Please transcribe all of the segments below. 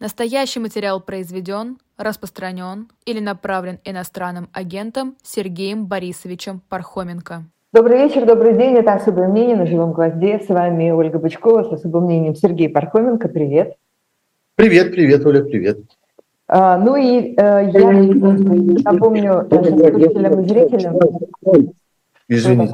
Настоящий материал произведен, распространен или направлен иностранным агентом Сергеем Борисовичем Пархоменко. Добрый вечер, добрый день. Это «Особое мнение» на «Живом гвозде». С вами Ольга Бычкова с особым мнением Сергей Пархоменко. Привет. Привет, привет, Оля, привет. А, ну и э, я напомню нашим слушателям и зрителям, Извините,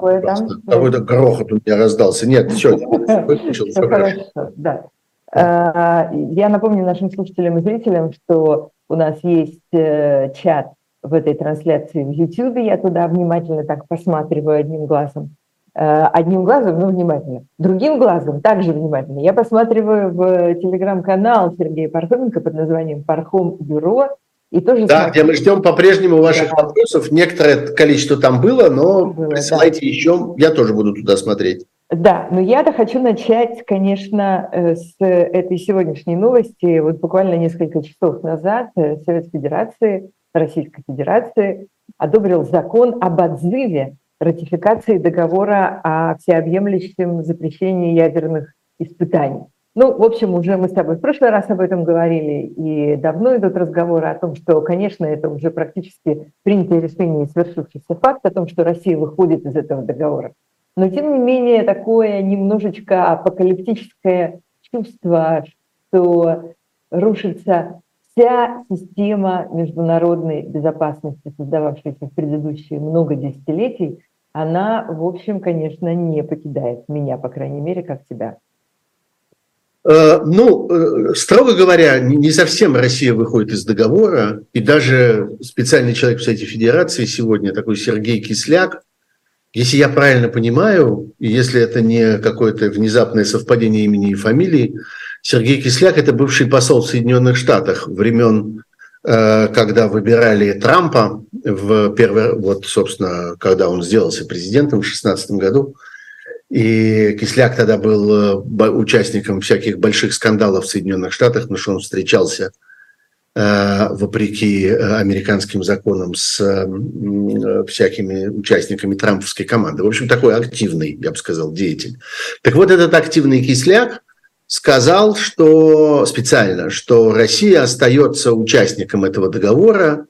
какой-то грохот у меня раздался. Нет, все, выключил. Все хорошо, да. А, я напомню нашим слушателям и зрителям, что у нас есть э, чат в этой трансляции в YouTube. Я туда внимательно так посматриваю одним глазом. Э, одним глазом, ну, внимательно. Другим глазом также внимательно. Я посматриваю в телеграм-канал Сергея Пархоменко под названием «Пархом Бюро». И тоже да, смотрю. где мы ждем по-прежнему ваших да. вопросов. Некоторое количество там было, но было, присылайте да. еще. Я тоже буду туда смотреть. Да, но я-то хочу начать, конечно, э, с этой сегодняшней новости. Вот буквально несколько часов назад э, Совет Федерации, Российской Федерации одобрил закон об отзыве ратификации договора о всеобъемлющем запрещении ядерных испытаний. Ну, в общем, уже мы с тобой в прошлый раз об этом говорили, и давно идут разговоры о том, что, конечно, это уже практически принятое решение и свершившийся факт о том, что Россия выходит из этого договора. Но, тем не менее, такое немножечко апокалиптическое чувство, что рушится вся система международной безопасности, создававшаяся в предыдущие много десятилетий, она, в общем, конечно, не покидает меня, по крайней мере, как тебя. Э, ну, э, строго говоря, не совсем Россия выходит из договора, и даже специальный человек в Совете Федерации сегодня, такой Сергей Кисляк, если я правильно понимаю, и если это не какое-то внезапное совпадение имени и фамилии, Сергей Кисляк – это бывший посол в Соединенных Штатах времен, э, когда выбирали Трампа, в первый, вот, собственно, когда он сделался президентом в 2016 году. И Кисляк тогда был э, участником всяких больших скандалов в Соединенных Штатах, потому что он встречался – Э, вопреки э, американским законам с э, всякими участниками трамповской команды. В общем, такой активный, я бы сказал, деятель. Так вот, этот активный кисляк сказал, что специально, что Россия остается участником этого договора,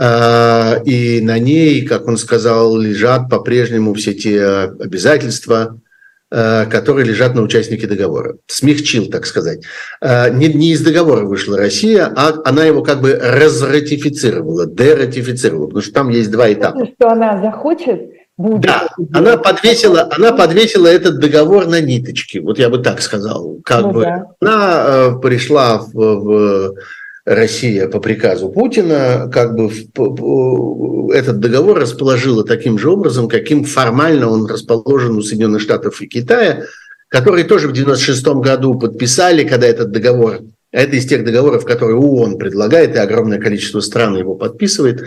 и на ней, как он сказал, лежат по-прежнему все те обязательства, Э, которые лежат на участнике договора. Смягчил, так сказать. Э, не, не из договора вышла Россия, а она его как бы разратифицировала, дератифицировала, потому что там есть два этапа. Что она захочет, будет. Да, она подвесила, она подвесила этот договор на ниточки, вот я бы так сказал. Как ну, бы да. она э, пришла в, в Россия по приказу Путина как бы этот договор расположила таким же образом, каким формально он расположен у Соединенных Штатов и Китая, которые тоже в 1996 году подписали, когда этот договор, это из тех договоров, которые ООН предлагает, и огромное количество стран его подписывает,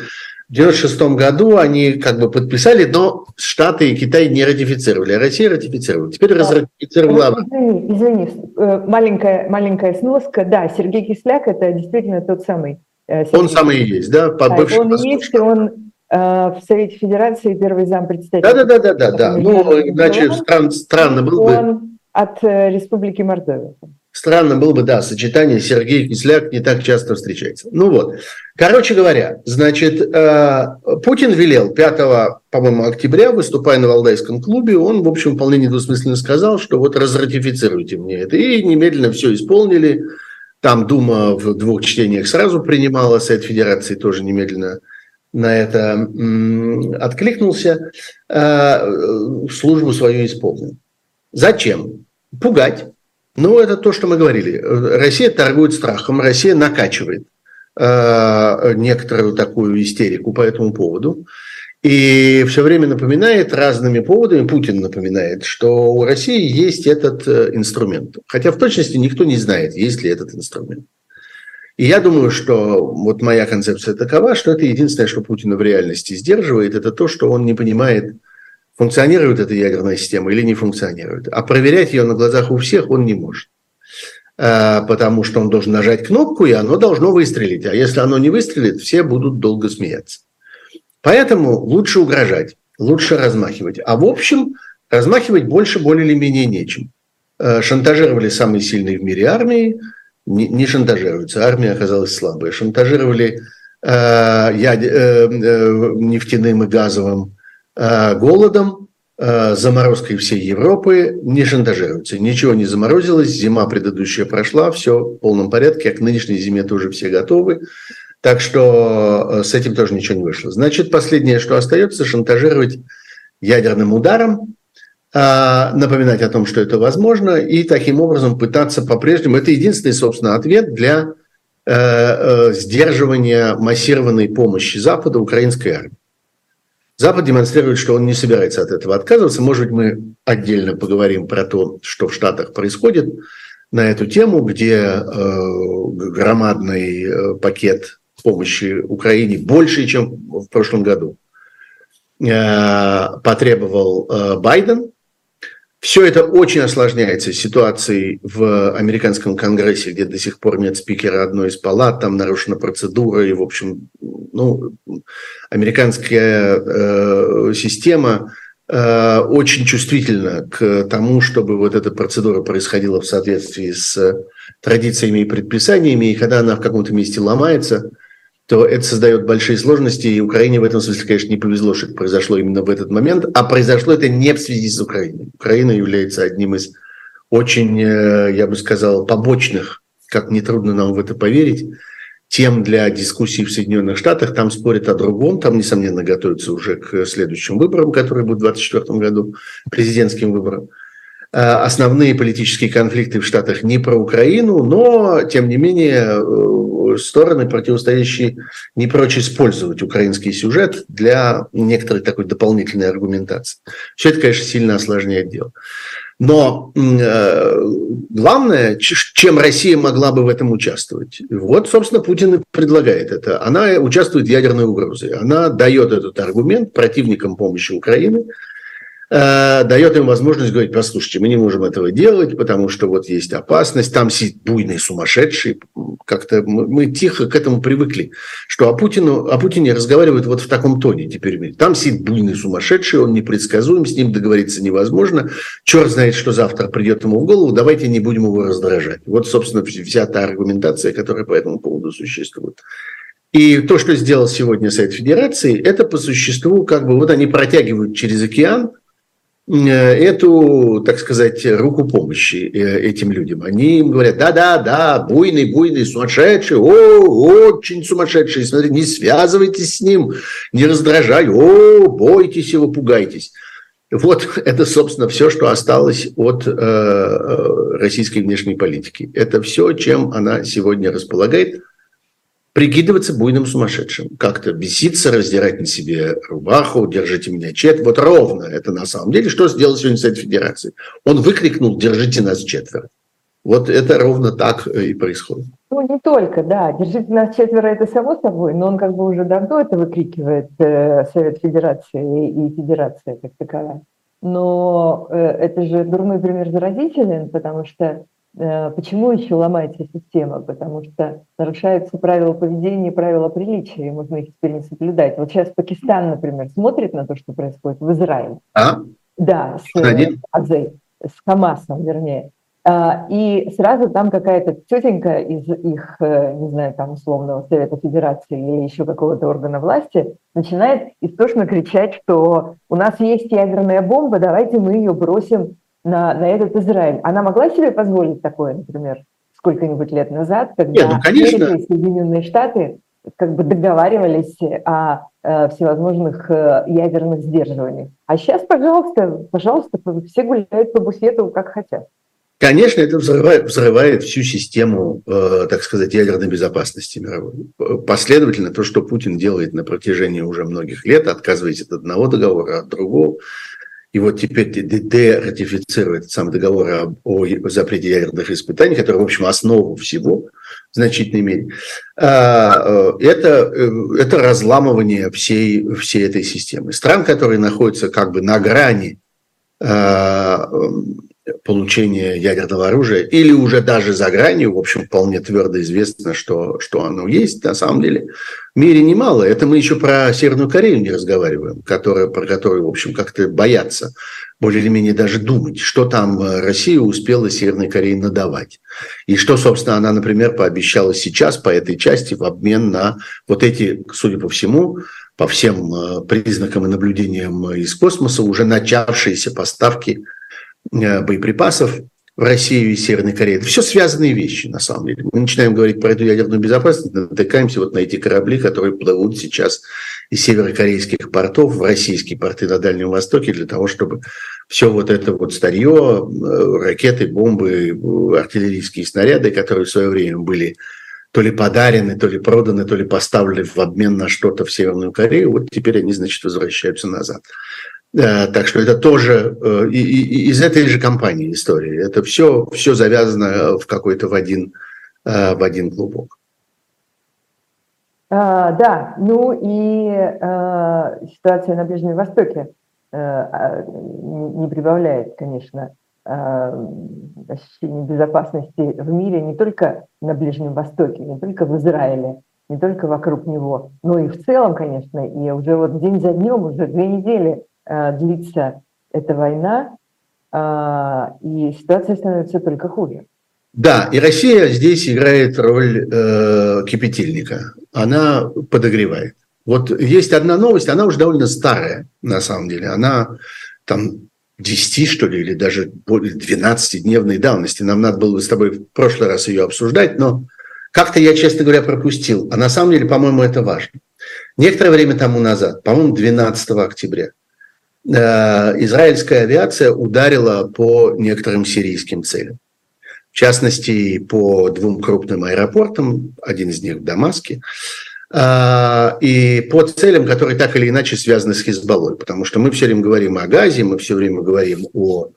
в 1996 году они как бы подписали, но Штаты и Китай не ратифицировали, а Россия ратифицировала. Теперь да. разратифицировала. Извини, извини, э, маленькая, маленькая сноска. Да, Сергей Кисляк – это действительно тот самый. Э, Сергей. Он самый и есть, да? По да он есть, он э, в Совете Федерации первый зам председателя. Да, да, да, да, да. Ну, иначе стран, странно было бы. Он от Республики Мордовия. Странно было бы, да, сочетание Сергей Кисляк не так часто встречается. Ну вот. Короче говоря, значит, э, Путин велел 5, по-моему, октября, выступая на Валдайском клубе, он, в общем, вполне недвусмысленно сказал, что вот разратифицируйте мне это. И немедленно все исполнили. Там Дума в двух чтениях сразу принимала, Совет Федерации тоже немедленно на это откликнулся, э, службу свою исполнил. Зачем? Пугать ну, это то, что мы говорили. Россия торгует страхом, Россия накачивает э, некоторую такую истерику по этому поводу. И все время напоминает разными поводами, Путин напоминает, что у России есть этот э, инструмент. Хотя в точности никто не знает, есть ли этот инструмент. И я думаю, что вот моя концепция такова, что это единственное, что Путина в реальности сдерживает, это то, что он не понимает, функционирует эта ядерная система или не функционирует. А проверять ее на глазах у всех он не может. А, потому что он должен нажать кнопку, и оно должно выстрелить. А если оно не выстрелит, все будут долго смеяться. Поэтому лучше угрожать, лучше размахивать. А в общем, размахивать больше более или менее нечем. А, шантажировали самые сильные в мире армии, не, шантажируются. Армия оказалась слабой. Шантажировали э, яд, э, нефтяным и газовым голодом, э, заморозкой всей Европы. Не шантажируются. Ничего не заморозилось. Зима предыдущая прошла. Все в полном порядке. А к нынешней зиме тоже все готовы. Так что э, с этим тоже ничего не вышло. Значит, последнее, что остается, шантажировать ядерным ударом, напоминать о том, что это возможно, и таким образом пытаться по-прежнему... Это единственный, собственно, ответ для э, э, сдерживания массированной помощи Запада украинской армии. Запад демонстрирует, что он не собирается от этого отказываться. Может быть, мы отдельно поговорим про то, что в Штатах происходит на эту тему, где э, громадный э, пакет помощи Украине больше, чем в прошлом году, э, потребовал э, Байден. Все это очень осложняется ситуацией в американском конгрессе, где до сих пор нет спикера одной из палат, там нарушена процедура, и, в общем, ну, американская э, система э, очень чувствительна к тому, чтобы вот эта процедура происходила в соответствии с традициями и предписаниями, и когда она в каком-то месте ломается – то это создает большие сложности, и Украине в этом смысле, конечно, не повезло, что это произошло именно в этот момент, а произошло это не в связи с Украиной. Украина является одним из очень, э, я бы сказал, побочных, как нетрудно нам в это поверить, тем для дискуссий в Соединенных Штатах. Там спорят о другом, там, несомненно, готовятся уже к следующим выборам, которые будут в 2024 году, президентским выборам. Э, основные политические конфликты в Штатах не про Украину, но, тем не менее, э, стороны противостоящие не прочь использовать украинский сюжет для некоторой такой дополнительной аргументации. Все это, конечно, сильно осложняет дело. Но э, главное, чем Россия могла бы в этом участвовать, вот, собственно, Путин и предлагает это. Она участвует в ядерной угрозе. Она дает этот аргумент противникам помощи Украины – Э, дает им возможность говорить, послушайте, мы не можем этого делать, потому что вот есть опасность, там сидит буйный сумасшедший, как-то мы, мы тихо к этому привыкли, что о, Путину, о Путине разговаривают вот в таком тоне теперь. Там сидит буйный сумасшедший, он непредсказуем, с ним договориться невозможно, черт знает, что завтра придет ему в голову, давайте не будем его раздражать. Вот, собственно, вся та аргументация, которая по этому поводу существует. И то, что сделал сегодня Совет Федерации, это по существу как бы вот они протягивают через океан эту, так сказать, руку помощи э, этим людям. Они им говорят, да-да-да, буйный, буйный, сумасшедший, о, очень сумасшедший, смотри, не связывайтесь с ним, не раздражай, о, бойтесь его, пугайтесь. Вот это, собственно, все, что осталось от э, э российской внешней политики. Это все, чем она сегодня располагает – прикидываться буйным сумасшедшим, как-то беситься, раздирать на себе рубаху, держите меня чет. Вот ровно это на самом деле, что сделал сегодня Совет Федерации. Он выкрикнул «держите нас четверо». Вот это ровно так э, и происходит. Ну, не только, да. «Держите нас четверо» – это само собой, но он как бы уже давно это выкрикивает э, Совет Федерации и Федерация как таковая. Но э, это же дурной пример заразителен, потому что почему еще ломается система? Потому что нарушаются правила поведения, правила приличия, и можно их теперь не соблюдать. Вот сейчас Пакистан, например, смотрит на то, что происходит в Израиле. А? Да, с, Азей, с Хамасом, вернее. А, и сразу там какая-то тетенька из их, э, не знаю, там условного Совета Федерации или еще какого-то органа власти начинает истошно кричать, что у нас есть ядерная бомба, давайте мы ее бросим на, на этот Израиль. Она могла себе позволить такое, например, сколько-нибудь лет назад, когда Нет, ну, конечно. Америка и Соединенные Штаты как бы договаривались о э, всевозможных э, ядерных сдерживаниях. А сейчас, пожалуйста, пожалуйста, все гуляют по буфету, как хотят. Конечно, это взрывает, взрывает всю систему, э, так сказать, ядерной безопасности мировой. Последовательно то, что Путин делает на протяжении уже многих лет, отказываясь от одного договора, от другого, и вот теперь ДД ратифицирует сам договор о, о запрете ядерных испытаний, который, в общем, основу всего в значительной мере. А, э, это, э, это разламывание всей, всей этой системы. Стран, которые находятся как бы на грани а, получения ядерного оружия, или уже даже за гранью, в общем, вполне твердо известно, что, что оно есть, на самом деле, в мире немало. Это мы еще про Северную Корею не разговариваем, которая, про которую, в общем, как-то боятся более или менее даже думать, что там э, Россия успела Северной Корее надавать. И что, собственно, она, например, пообещала сейчас по этой части в обмен на вот эти, судя по всему, по всем э, признакам и наблюдениям из космоса, уже начавшиеся поставки боеприпасов в Россию и Северной Корее. Это все связанные вещи, на самом деле. Мы начинаем говорить про эту ядерную безопасность, натыкаемся вот на эти корабли, которые плывут сейчас из северокорейских портов в российские порты на Дальнем Востоке для того, чтобы все вот это вот старье, э, ракеты, бомбы, артиллерийские снаряды, которые в свое время были то ли подарены, то ли проданы, то ли поставлены в обмен на что-то в Северную Корею, вот теперь они, значит, возвращаются назад. Э, так что это тоже э, из этой же компании истории. Это все, все завязано в какой-то в один, э, в один клубок. А, да, ну и а, ситуация на Ближнем Востоке а, не прибавляет, конечно, ощущение безопасности в мире не только на Ближнем Востоке, не только в Израиле, не только вокруг него, но и в целом, конечно. И уже вот день за днем, уже две недели Э, длится эта война, а, и ситуация становится только хуже. Да, и Россия здесь играет роль э, кипятильника. Она подогревает. Вот есть одна новость, она уже довольно старая, на самом деле. Она там 10, что ли, или даже более 12-дневной давности. Нам надо было бы с тобой в прошлый раз ее обсуждать, но как-то я, честно говоря, пропустил. А на самом деле, по-моему, это важно. Некоторое время тому назад, по-моему, 12 октября, Э, израильская авиация ударила по некоторым сирийским целям. В частности, по двум крупным аэропортам, один из них в Дамаске, э, и по целям, которые так или иначе связаны с Хизбаллой. Потому что мы все время говорим о Газе, мы все время говорим о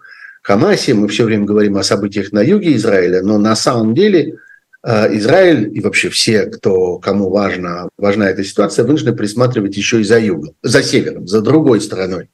Хамасе, мы все время говорим о событиях на юге Израиля, но на самом деле э, Израиль и вообще все, кто, кому важна, важна эта ситуация, вынуждены присматривать еще и за югом, за севером, за другой стороной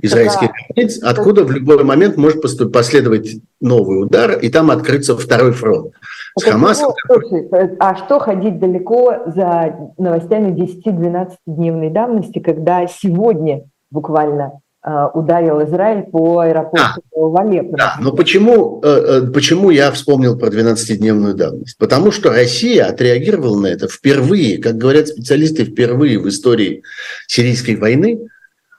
израильских границ, откуда в любой момент может последовать новый удар, и там открыться второй фронт. С Хамасом. Слушай, а что ходить далеко за новостями 10-12 дневной давности, когда сегодня буквально э, ударил Израиль по аэропорту а, в Алеппо. Да, но почему, э, э, почему я вспомнил про 12-дневную давность? Потому что Россия отреагировала на это впервые, как говорят специалисты, впервые в истории сирийской войны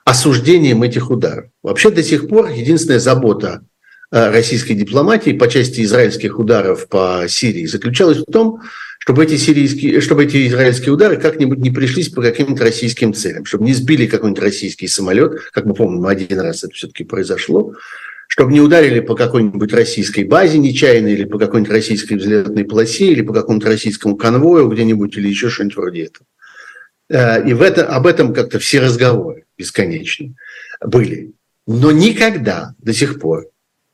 осуждением этих ударов. Вообще до сих пор единственная забота э, российской дипломатии по части израильских ударов по Сирии заключалась в том, чтобы эти, сирийские, чтобы эти израильские удары как-нибудь не пришлись по каким-то российским целям, чтобы не сбили какой-нибудь российский самолет, как мы помним, один раз это все-таки произошло, чтобы не ударили по какой-нибудь российской базе нечаянно, или по какой-нибудь российской взлетной полосе, или по какому-то российскому конвою где-нибудь, или еще что-нибудь вроде этого. Э, и в это, об этом как-то все разговоры бесконечные были. Но никогда до сих пор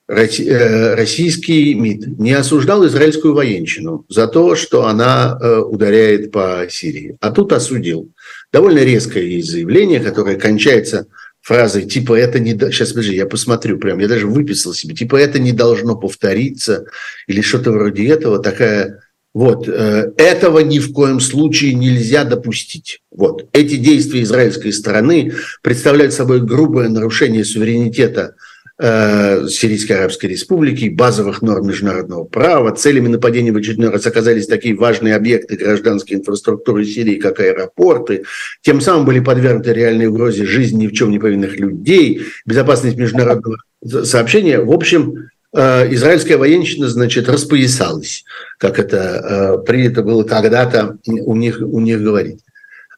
э, российский МИД не осуждал израильскую военщину за то, что она э, ударяет по Сирии. А тут осудил. Довольно резкое есть заявление, которое кончается фразой типа «это не...» Сейчас, подожди, я посмотрю прям, я даже выписал себе. Типа «это не должно повториться» или что-то вроде этого. Такая вот, э, этого ни в коем случае нельзя допустить. Вот, эти действия израильской стороны представляют собой грубое нарушение суверенитета э, Сирийской Арабской Республики, базовых норм международного права. Целями нападения в очередной раз оказались такие важные объекты гражданской инфраструктуры Сирии, как аэропорты. Тем самым были подвергнуты реальной угрозе жизни ни в чем не повинных людей, безопасность международного сообщения. В общем, израильская военщина, значит, распоясалась, как это э, принято было когда-то у них, у них говорить.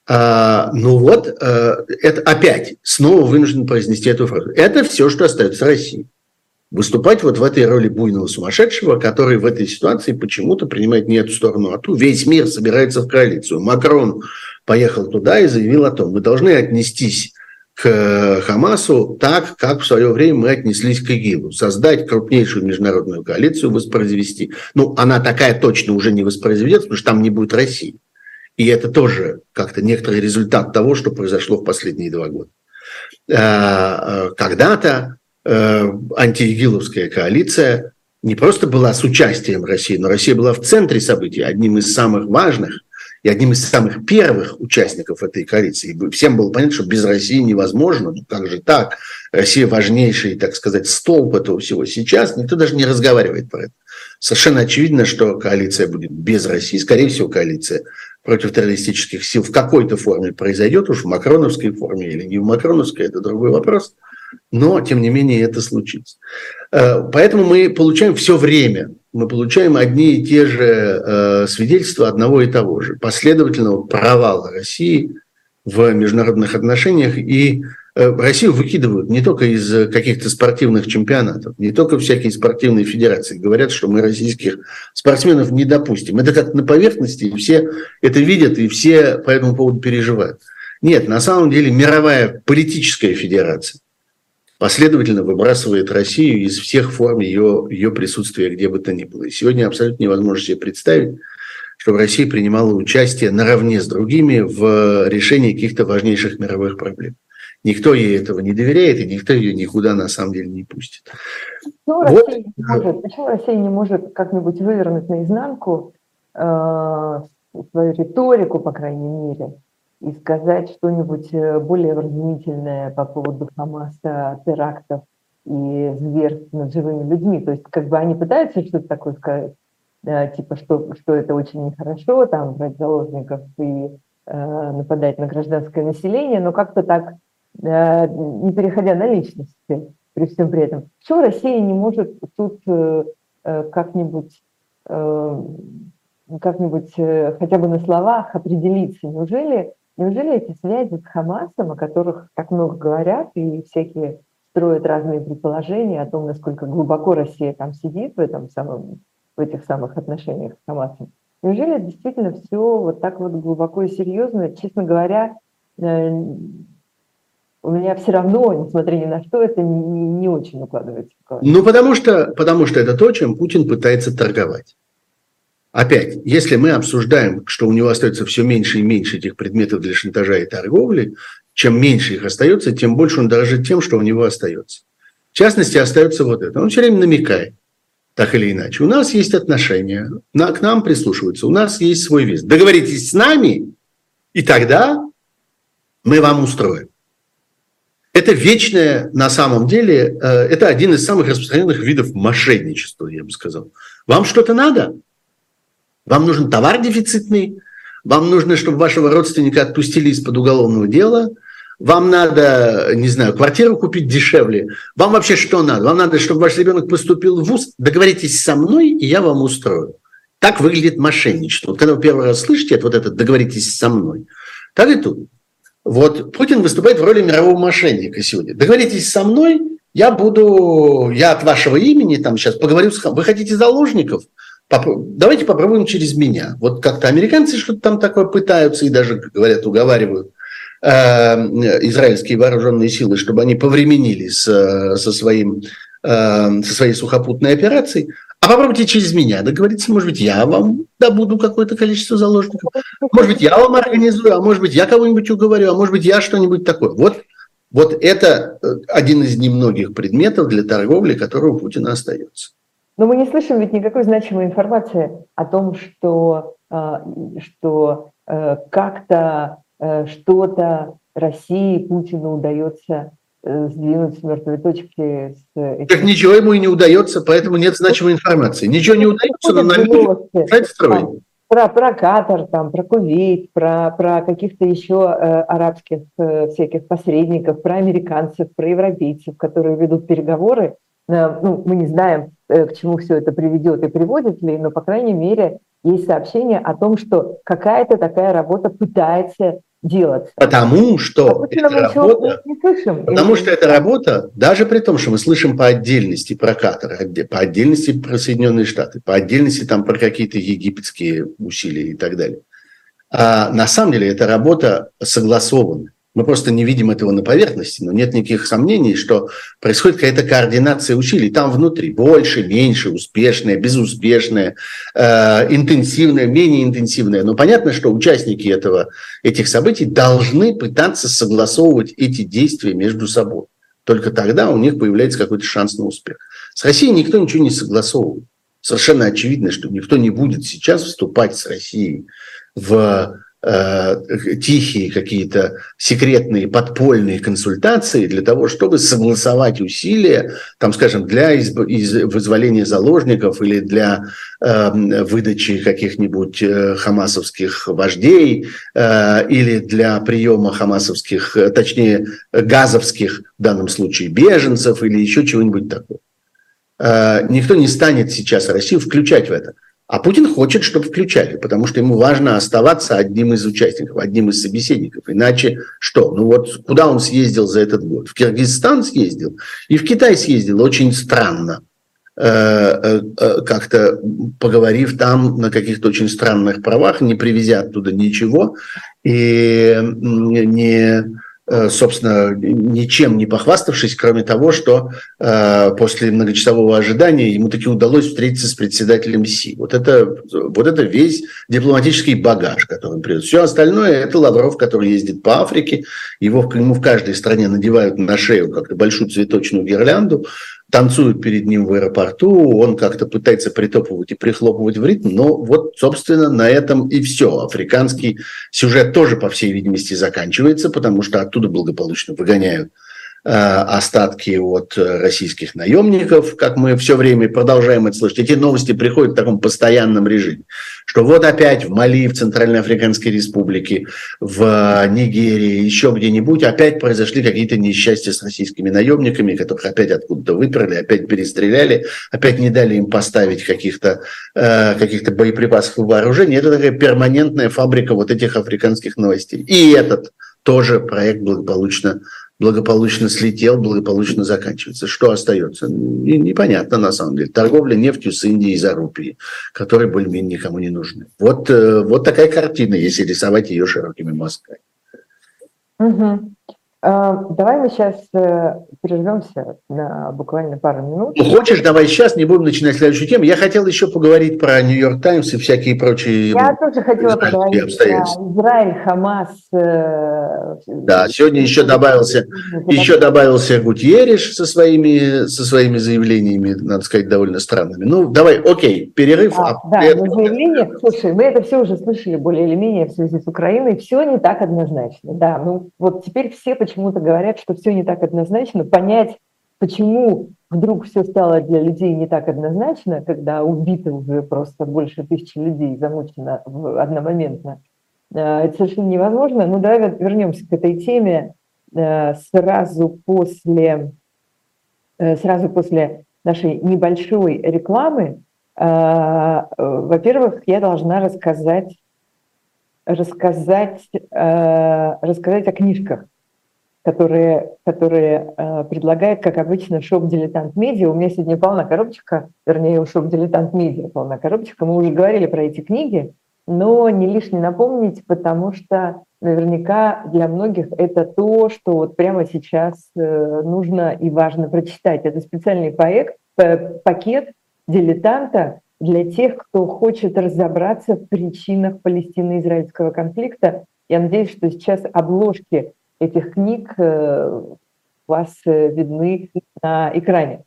А, ну вот, э, это опять снова вынужден произнести эту фразу. Это все, что остается России. Выступать вот в этой роли буйного сумасшедшего, который в этой ситуации почему-то принимает не эту сторону, а ту. Весь мир собирается в коалицию. Макрон поехал туда и заявил о том, мы должны отнестись к Хамасу так, как в свое время мы отнеслись к ИГИЛу. Создать крупнейшую международную коалицию, воспроизвести. Ну, она такая точно уже не воспроизведется, потому что там не будет России. И это тоже как-то некоторый результат того, что произошло в последние два года. Э, э, когда-то э, антиигиловская коалиция не просто была с участием России, но Россия была в центре событий, одним из самых важных и одним из самых первых участников этой коалиции. И всем было понятно, что без России невозможно. Ну как же так? Россия важнейший, так сказать, столб этого всего. Сейчас никто даже не разговаривает про это. Совершенно очевидно, что коалиция будет без России. Скорее всего, коалиция против террористических сил в какой-то форме произойдет, уж в макроновской форме или не в макроновской, это другой вопрос. Но, тем не менее, это случится. Э, поэтому мы получаем все время, мы получаем одни и те же э, свидетельства одного и того же, последовательного провала России в международных отношениях и Э, Россию выкидывают не только из каких-то спортивных чемпионатов, не только всякие спортивные федерации. Говорят, что мы российских спортсменов не допустим. Это как на поверхности, и все это видят, и все по этому поводу переживают. Нет, на самом деле мировая политическая федерация последовательно выбрасывает Россию из всех форм ее, ее присутствия где бы то ни было. И сегодня абсолютно невозможно себе представить, чтобы Россия принимала участие наравне с другими в решении каких-то важнейших мировых проблем. Никто ей этого не доверяет, и никто ее никуда на самом деле не пустит. Почему, вот. Россия, не может, почему Россия не может как-нибудь вывернуть наизнанку э, свою риторику, по крайней мере, и сказать что-нибудь э, более вразумительное по поводу Хамаса, терактов и зверств над живыми людьми? То есть как бы они пытаются что-то такое сказать, э, типа что, что это очень нехорошо, там, брать заложников и э, нападать на гражданское население, но как-то так Э, не переходя на личности при всем при этом. Почему Россия не может тут э, э, как-нибудь как-нибудь хотя бы на словах определиться? Неужели, неужели эти связи с Хамасом, о которых так много говорят и всякие строят разные предположения о том, насколько глубоко Россия там сидит в, этом самом, в этих самых отношениях с Хамасом, неужели действительно все вот так вот глубоко и серьезно? Честно говоря, у меня все равно, несмотря ни на что, это не, не очень укладывается. Ну, потому что, потому что это то, чем Путин пытается торговать. Опять, если мы обсуждаем, что у него остается все меньше и меньше этих предметов для шантажа и торговли, чем меньше их остается, тем больше он дорожит тем, что у него остается. В частности, остается вот это. Он все время намекает, так или иначе. У нас есть отношения, на, к нам прислушиваются, у нас есть свой вес. Договоритесь с нами, и тогда мы вам устроим. Это вечное, на самом деле, э, это один из самых распространенных видов мошенничества, я бы сказал. Вам что-то надо? Вам нужен товар дефицитный? Вам нужно, чтобы вашего родственника отпустили из-под уголовного дела? Вам надо, не знаю, квартиру купить дешевле? Вам вообще что надо? Вам надо, чтобы ваш ребенок поступил в ВУЗ? Договоритесь со мной, и я вам устрою. Так выглядит мошенничество. Вот когда вы первый раз слышите это, вот это «договоритесь со мной», так и тут. Вот Путин выступает в роли мирового мошенника сегодня. Договоритесь со мной, я буду, я от вашего имени там сейчас поговорю с... Вы хотите заложников? Давайте попробуем через меня. Вот как-то американцы что-то там такое пытаются и даже, говорят, уговаривают э, израильские вооруженные силы, чтобы они повременили с, со, своим, э, со своей сухопутной операцией. А попробуйте через меня договориться, может быть, я вам добуду какое-то количество заложников, может быть, я вам организую, а может быть, я кого-нибудь уговорю, а может быть, я что-нибудь такое. Вот, вот это э, один из немногих предметов для торговли, который у Путина остается. Но мы не слышим ведь никакой значимой информации о том, что, э, что э, как-то что-то России Путину удается Э, сдвинуть с мертвой точки. С этим. Так ничего ему и не удается, поэтому нет значимой информации. Ничего не удается, но строить. Про, про Катар, там, про Кувейт, про, про каких-то еще э, арабских э, всяких посредников, про американцев, про европейцев, которые ведут переговоры. Э, ну, мы не знаем, э, к чему все это приведет и приводит ли, но, по крайней мере, есть сообщение о том, что какая-то такая работа пытается делать. Потому что эта работа, слышим, потому что эта работа, даже при том, что мы слышим по отдельности про Катар, по отдельности про Соединенные Штаты, по отдельности там про какие-то египетские усилия и так далее, а на самом деле эта работа согласована. Мы просто не видим этого на поверхности, но нет никаких сомнений, что происходит какая-то координация усилий там внутри. Больше, меньше, успешная, безуспешная, э, интенсивная, менее интенсивная. Но понятно, что участники этого, этих событий должны пытаться согласовывать эти действия между собой. Только тогда у них появляется какой-то шанс на успех. С Россией никто ничего не согласовывает. Совершенно очевидно, что никто не будет сейчас вступать с Россией в тихие какие-то секретные подпольные консультации для того, чтобы согласовать усилия, там, скажем, для из, из, вызволения заложников или для э, выдачи каких-нибудь э, хамасовских вождей э, или для приема хамасовских, э, точнее, газовских, в данном случае, беженцев или еще чего-нибудь такого. Э, никто не станет сейчас Россию включать в это. А Путин хочет, чтобы включали, потому что ему важно оставаться одним из участников, одним из собеседников. Иначе что? Ну вот куда он съездил за этот год? В Киргизстан съездил и в Китай съездил. Очень странно э, э, э, как-то поговорив там на каких-то очень странных правах, не привезя оттуда ничего и не собственно, ничем не похваставшись, кроме того, что э, после многочасового ожидания ему таки удалось встретиться с председателем СИ. Вот это, вот это весь дипломатический багаж, который он привез. Все остальное – это Лавров, который ездит по Африке, его ему в каждой стране надевают на шею как большую цветочную гирлянду, танцуют перед ним в аэропорту, он как-то пытается притопывать и прихлопывать в ритм, но вот, собственно, на этом и все. Африканский сюжет тоже, по всей видимости, заканчивается, потому что оттуда благополучно выгоняют остатки от российских наемников, как мы все время продолжаем это слышать. Эти новости приходят в таком постоянном режиме, что вот опять в Мали, в Центральной Африканской Республике, в Нигерии, еще где-нибудь опять произошли какие-то несчастья с российскими наемниками, которых опять откуда-то выперли, опять перестреляли, опять не дали им поставить каких-то э, каких боеприпасов и вооружений. Это такая перманентная фабрика вот этих африканских новостей. И этот тоже проект благополучно благополучно слетел, благополучно заканчивается. Что остается? Непонятно на самом деле. Торговля нефтью с Индией за рупии, которые более-менее никому не нужны. Вот, э, вот такая картина, если рисовать ее широкими мазками. Угу. А, давай мы сейчас э, прервемся на буквально пару минут. Ну, хочешь, давай сейчас, не будем начинать следующую тему. Я хотел еще поговорить про Нью-Йорк Таймс и всякие прочие Я тоже хотела поговорить про Израиль, Хамас. Э, да, сегодня еще добавился, еще добавился Гутьериш со своими, со своими заявлениями, надо сказать, довольно странными. Ну, давай, окей, перерыв. А, а да, это... заявления, слушай, мы это все уже слышали более или менее в связи с Украиной, все не так однозначно. Да, ну вот теперь все почему почему-то говорят, что все не так однозначно, понять, почему вдруг все стало для людей не так однозначно, когда убито уже просто больше тысячи людей, замучено одномоментно, э, это совершенно невозможно. Ну, давай вернемся к этой теме э, сразу после, э, сразу после нашей небольшой рекламы. Во-первых, я должна рассказать, рассказать, рассказать о книжках, которые, которые э, предлагает, как обычно, shop «Дилетант Медиа». У меня сегодня полна коробочка, вернее, у shop «Дилетант Медиа» полна коробочка. Мы уже говорили про эти книги, но не лишне напомнить, потому что наверняка для многих это то, что вот прямо сейчас э, нужно и важно прочитать. Это специальный проект, пакет «Дилетанта» для тех, кто хочет разобраться в причинах палестино-израильского конфликта. Я надеюсь, что сейчас обложки этих книг э, у вас э, видны на экране.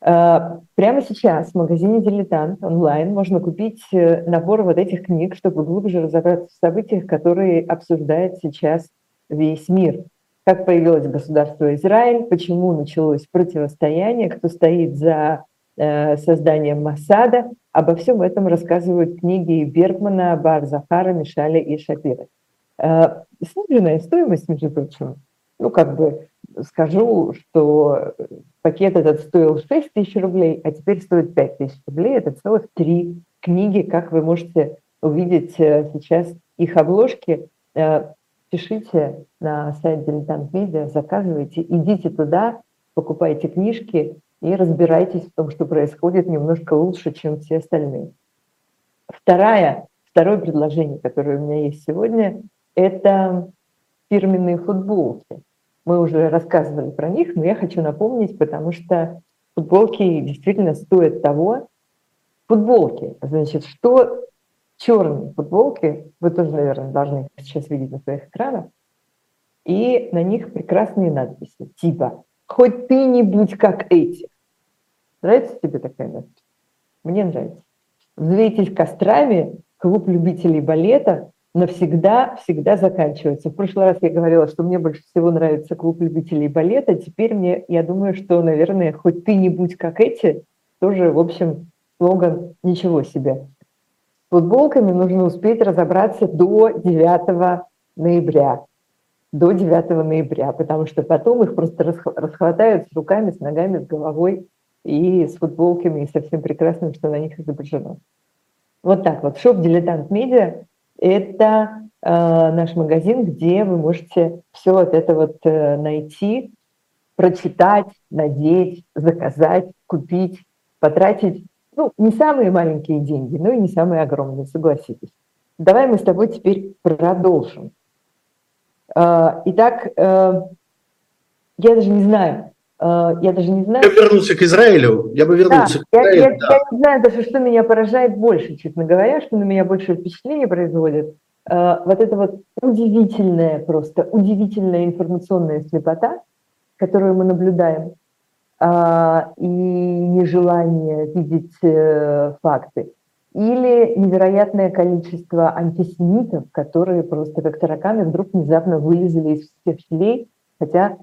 Э, прямо сейчас в магазине «Дилетант» онлайн можно купить набор вот этих книг, чтобы глубже разобраться в событиях, которые обсуждает сейчас весь мир. Как появилось государство Израиль, почему началось противостояние, кто стоит за созданием Масада. Обо всем этом рассказывают книги Бергмана, Барзахара, Мишаля и Шапира. Сниженная стоимость, между прочим, ну, как бы скажу, что пакет этот стоил 6 тысяч рублей, а теперь стоит 5 тысяч рублей. Это целых три книги, как вы можете увидеть э, сейчас их обложки. Э, пишите на сайт Дилетант Медиа, заказывайте, идите туда, покупайте книжки и разбирайтесь в том, что происходит немножко лучше, чем все остальные. Вторая, второе предложение, которое у меня есть сегодня – это фирменные футболки. Мы уже рассказывали про них, но я хочу напомнить, потому что футболки действительно стоят того. Футболки, значит, что черные футболки, вы тоже, наверное, должны сейчас видеть на своих экранах, и на них прекрасные надписи, типа хоть ты не будь как эти. Нравится тебе такая надпись? Мне нравится. Взвейтесь кострами, клуб любителей балета навсегда, всегда заканчивается. В прошлый раз я говорила, что мне больше всего нравится клуб любителей балета. Теперь мне, я думаю, что, наверное, хоть ты не будь как эти, тоже, в общем, слоган «Ничего себе». С футболками нужно успеть разобраться до 9 ноября. До 9 ноября, потому что потом их просто расхватают с руками, с ногами, с головой и с футболками, и со всем прекрасным, что на них изображено. Вот так вот. Shop «Дилетант Медиа» – это э, наш магазин, где вы можете все вот это вот э, найти, прочитать, надеть, заказать, купить, потратить, ну, не самые маленькие деньги, но и не самые огромные, согласитесь. Давай мы с тобой теперь продолжим. Э, итак, я даже не знаю, я даже не знаю... Я бы вернулся к Израилю. Я бы вернулся да, к Израилю. Я, я, да. я не знаю даже, что меня поражает больше, честно говоря, что на меня больше впечатление производит. Э, вот это вот удивительная, просто удивительная информационная слепота, которую мы наблюдаем, э, и нежелание видеть факты. Или невероятное количество антисемитов, которые просто как тараканы вдруг внезапно вылезли из всех щелей, хотя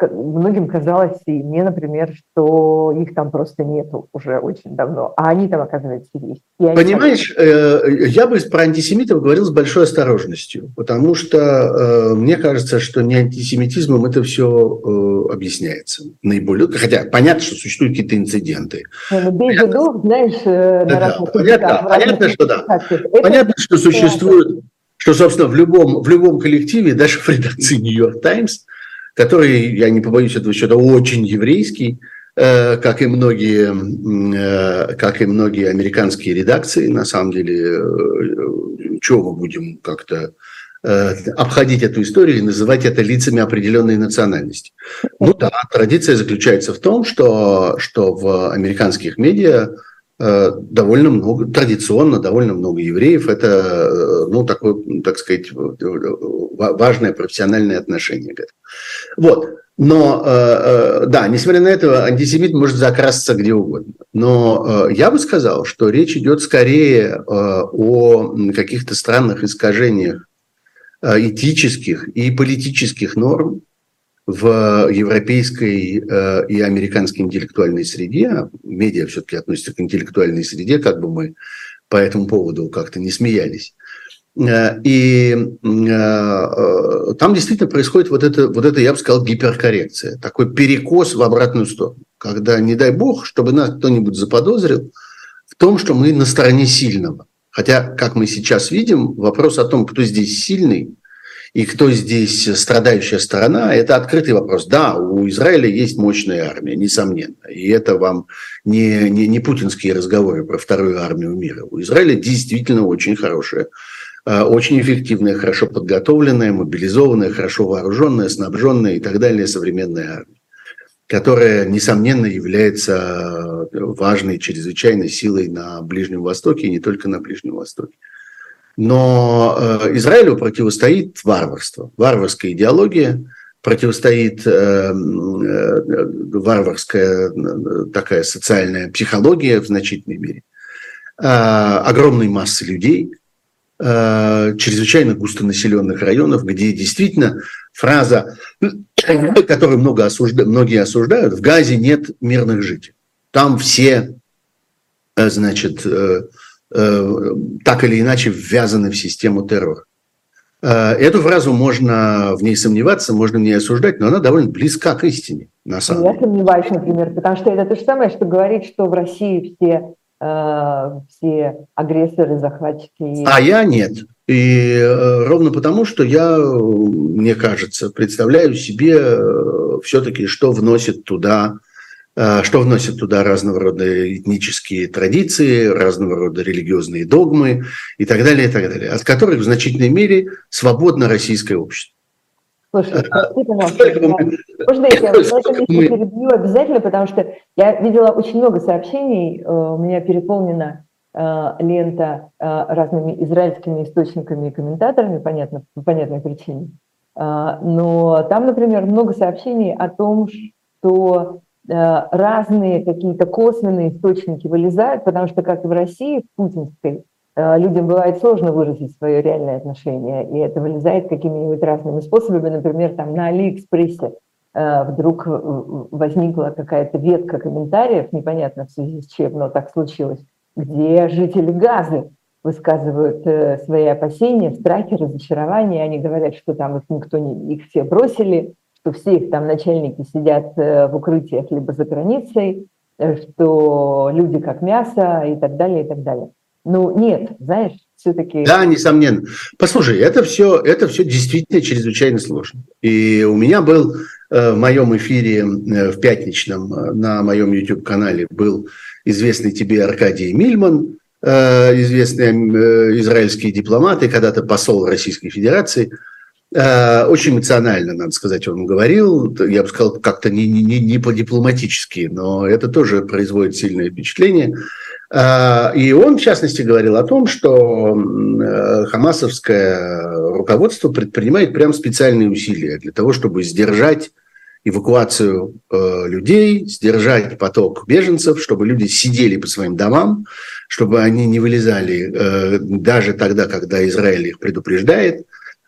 многим казалось, и мне, например, что их там просто нету уже очень давно, а они там, оказывается, есть. И Понимаешь, там... Э, я бы про антисемитов говорил с большой осторожностью, потому что э, мне кажется, что не антисемитизмом это все э, объясняется наиболее. Хотя понятно, что существуют какие-то инциденты. Ну, без понятно, знаешь, да, да, понятно, понятно, что да. Это... Понятно, что существует, что, собственно, в любом, в любом коллективе, даже в редакции Нью-Йорк Таймс, который, я не побоюсь этого счета, очень еврейский, э, как и многие, э, как и многие американские редакции. На самом деле, э, чего мы будем как-то обходить эту историю и называть это лицами определенной национальности. Ну да, традиция заключается в том, что, что в американских медиа довольно много, традиционно довольно много евреев. Это, ну, такое, так сказать, важное профессиональное отношение к этому. Вот. Но, э, э, да, несмотря на это, антисемит может закрасться где угодно. Но э, я бы сказал, что речь идет скорее о каких-то странных искажениях этических и политических норм в европейской и американской интеллектуальной среде. Медиа все-таки относятся к интеллектуальной среде, как бы мы по этому поводу как-то не смеялись. Э, и э, э, там действительно происходит вот это, вот это, я бы сказал, гиперкоррекция, такой перекос в обратную сторону, когда, не дай бог, чтобы нас кто-нибудь заподозрил в том, что мы на стороне сильного. Хотя, как мы сейчас видим, вопрос о том, кто здесь сильный и кто здесь страдающая сторона, это открытый вопрос. Да, у Израиля есть мощная армия, несомненно. И это вам не, не, не путинские разговоры про вторую армию мира. У Израиля действительно очень хорошая Э, очень эффективная, хорошо подготовленная, мобилизованная, хорошо вооруженная, снабженная и так далее современная армия, которая, несомненно, является э, важной, чрезвычайной силой на Ближнем Востоке и не только на Ближнем Востоке. Но э, Израилю противостоит варварство, варварская идеология, противостоит варварская такая социальная психология в значительной мере, огромной массы людей – Э, чрезвычайно густонаселенных районов, где действительно фраза, которую много осужда, многие осуждают, в Газе нет мирных жителей. Там все, э, значит, э, так или иначе ввязаны в систему террора. Эту фразу можно в ней сомневаться, можно в ней осуждать, но она довольно близка к истине, на самом деле. Я сомневаюсь, например, потому что это то же самое, что говорить, что в России все Э, все агрессоры, захватчики. А я нет. И э, ровно потому, что я, мне кажется, представляю себе э, все-таки, что вносит туда что вносит туда разного рода этнические традиции, разного рода религиозные догмы и так далее, и так далее, от которых в значительной мере свободно российское общество. Слушай, прости, пожалуйста, можно я тебя перебью обязательно, потому что я видела очень много сообщений, э, у меня переполнена э, лента э, разными израильскими источниками и комментаторами, понятно, по понятной причине. Но там, например, много сообщений о том, что разные какие-то косвенные источники вылезают, потому что, как и в России, в путинской, людям бывает сложно выразить свое реальное отношение, и это вылезает какими-нибудь разными способами, например, там на Алиэкспрессе вдруг возникла какая-то ветка комментариев, непонятно в связи с чем, но так случилось, где жители Газы высказывают э, свои опасения, страхи, разочарования. Они говорят, что там их никто не, их все бросили, что все их там начальники сидят э, в укрытиях либо за границей, э, что люди как мясо и так далее, и так далее. Ну, нет, знаешь, все-таки... Да, несомненно. Послушай, это все, это все действительно чрезвычайно сложно. И у меня был в моем эфире в пятничном на моем YouTube-канале был известный тебе Аркадий Мильман, Э, известный э, израильский дипломат и когда-то посол Российской Федерации. Э, очень эмоционально, надо сказать, он говорил, я бы сказал, как-то не, не, не по-дипломатически, но это тоже производит сильное впечатление. И он, в частности, говорил о том, что хамасовское руководство предпринимает прям специальные усилия для того, чтобы сдержать эвакуацию э, людей, сдержать поток беженцев, чтобы люди сидели по своим домам, чтобы они не вылезали э, даже тогда, когда Израиль их предупреждает, э,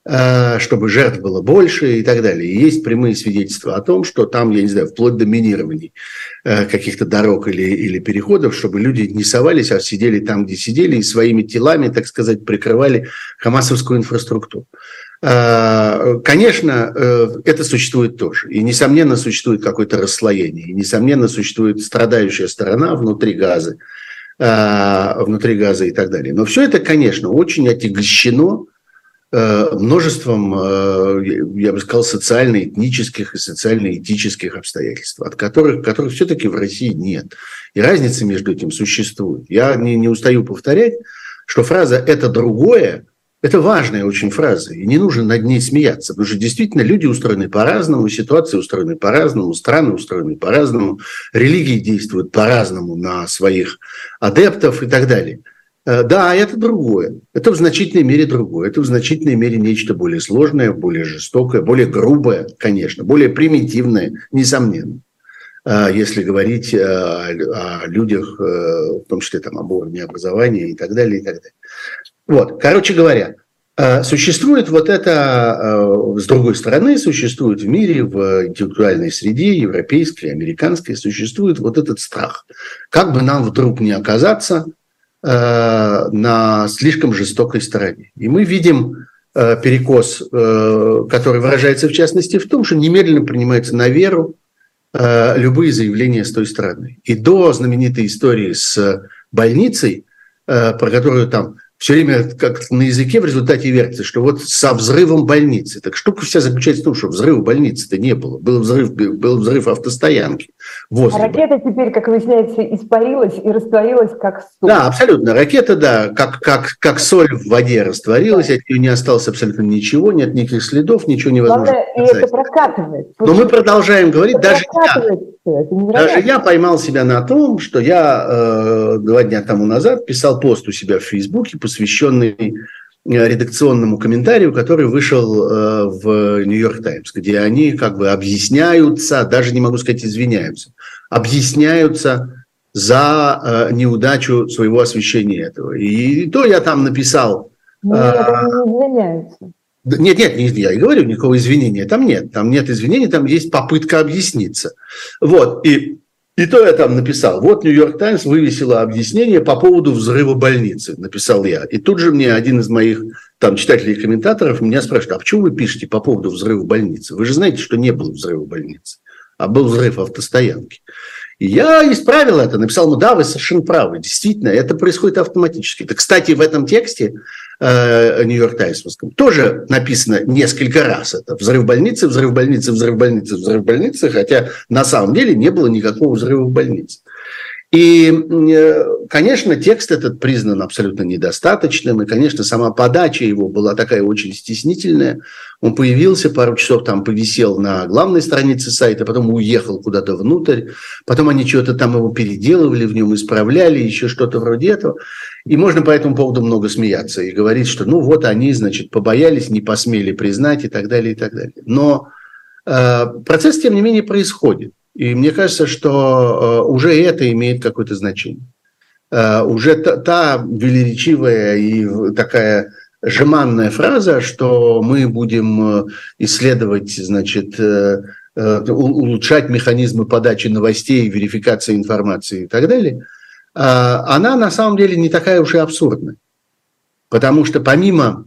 чтобы жертв было больше и так далее. И есть прямые свидетельства о том, что там, я не знаю, вплоть до минирований э, каких-то дорог или, или переходов, чтобы люди не совались, а сидели там, где сидели, и своими телами, так сказать, прикрывали хамасовскую инфраструктуру. Э, конечно, э, это существует тоже. И, несомненно, существует какое-то расслоение. И, несомненно, существует страдающая сторона внутри газа, э, внутри газа и так далее. Но все это, конечно, очень отягощено множеством, я бы сказал, социально-этнических и социально-этических обстоятельств, от которых, которых все-таки в России нет. И разница между этим существует. Я не, не устаю повторять, что фраза «это другое» Это важная очень фраза, и не нужно над ней смеяться, потому что действительно люди устроены по-разному, ситуации устроены по-разному, страны устроены по-разному, религии действуют по-разному на своих адептов и так далее. Э, да, это другое. Это в значительной мере другое. Это в значительной мере нечто более сложное, более жестокое, более грубое, конечно, более примитивное, несомненно. Э, если говорить о, о людях, э, в том числе там, об уровне образования и так далее, и так далее. Вот, короче говоря, э, существует вот это, э, с другой стороны, существует в мире, в интеллектуальной среде, европейской, американской, существует вот этот страх. Как бы нам вдруг не оказаться э, на слишком жестокой стороне. И мы видим перекос, который выражается в частности в том, что немедленно принимается на веру любые заявления с той стороны. И до знаменитой истории с больницей, про которую там все время как на языке в результате вертится, что вот со взрывом больницы. Так штука вся заключается в том, что взрыва больницы-то не было. Был взрыв, был взрыв автостоянки. Возле. А ракета теперь, как выясняется, испарилась и растворилась как соль. Да, абсолютно. Ракета, да, как, как, как соль в воде растворилась, от нее не осталось абсолютно ничего, нет никаких следов, ничего невозможно. Главное, и это прокатывает. Но мы продолжаем говорить, это даже я, даже я поймал себя на том, что я э, два дня тому назад писал пост у себя в Фейсбуке, посвященный э, редакционному комментарию, который вышел э, в Нью-Йорк Таймс, где они как бы объясняются, даже не могу сказать извиняются, объясняются за э, неудачу своего освещения этого. И то я там написал... Нет, они не извиняются. Нет, нет, не, я и говорю, никакого извинения там нет. Там нет извинений, там есть попытка объясниться. Вот, и и то я там написал. Вот Нью-Йорк Таймс вывесила объяснение по поводу взрыва больницы, написал я. И тут же мне один из моих там читателей и комментаторов меня спрашивает, а почему вы пишете по поводу взрыва больницы? Вы же знаете, что не было взрыва больницы, а был взрыв автостоянки. Я исправил это, написал, ну да, вы совершенно правы, действительно, это происходит автоматически. Это, кстати, в этом тексте Нью-Йорк Таймсовском тоже написано несколько раз это. Взрыв больницы, взрыв больницы, взрыв больницы, взрыв больницы, хотя на самом деле не было никакого взрыва в больнице. И, э, конечно, текст этот признан абсолютно недостаточным, и, конечно, сама подача его была такая очень стеснительная. Он появился, пару часов там повисел на главной странице сайта, потом уехал куда-то внутрь, потом они что-то там его переделывали, в нем исправляли, еще что-то вроде этого. И можно по этому поводу много смеяться и говорить, что ну вот они, значит, побоялись, не посмели признать и так далее, и так далее. Но э, процесс, тем не менее, происходит. И мне кажется, что уже это имеет какое-то значение. Уже та, та велеречивая и такая жеманная фраза, что мы будем исследовать, значит, улучшать механизмы подачи новостей, верификации информации и так далее, она на самом деле не такая уж и абсурдная. Потому что помимо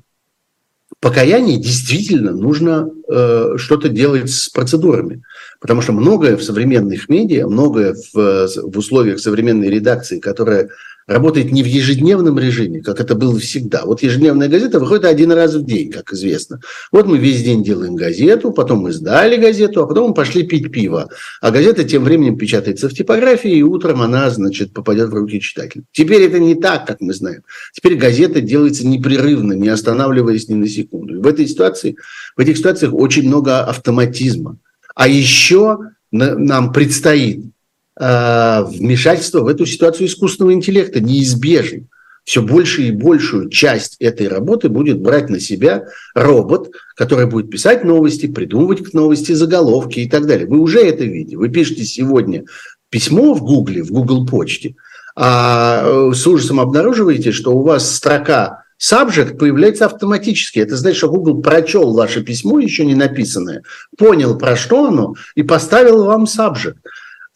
покаяния действительно нужно э, что-то делать с процедурами. Потому что многое в современных медиа, многое в, в условиях современной редакции, которая работает не в ежедневном режиме, как это было всегда. Вот ежедневная газета выходит один раз в день, как известно. Вот мы весь день делаем газету, потом мы сдали газету, а потом мы пошли пить пиво. А газета тем временем печатается в типографии, и утром она, значит, попадет в руки читателя. Теперь это не так, как мы знаем. Теперь газета делается непрерывно, не останавливаясь ни на секунду. И в этой ситуации, в этих ситуациях очень много автоматизма. А еще нам предстоит Э, вмешательство в эту ситуацию искусственного интеллекта неизбежно. Все больше и большую часть этой работы будет брать на себя робот, который будет писать новости, придумывать к новости заголовки и так далее. Вы уже это видите. Вы пишете сегодня письмо в Гугле, в Google почте, а э, с ужасом обнаруживаете, что у вас строка Subject появляется автоматически. Это значит, что Google прочел ваше письмо, еще не написанное, понял, про что оно, и поставил вам subject.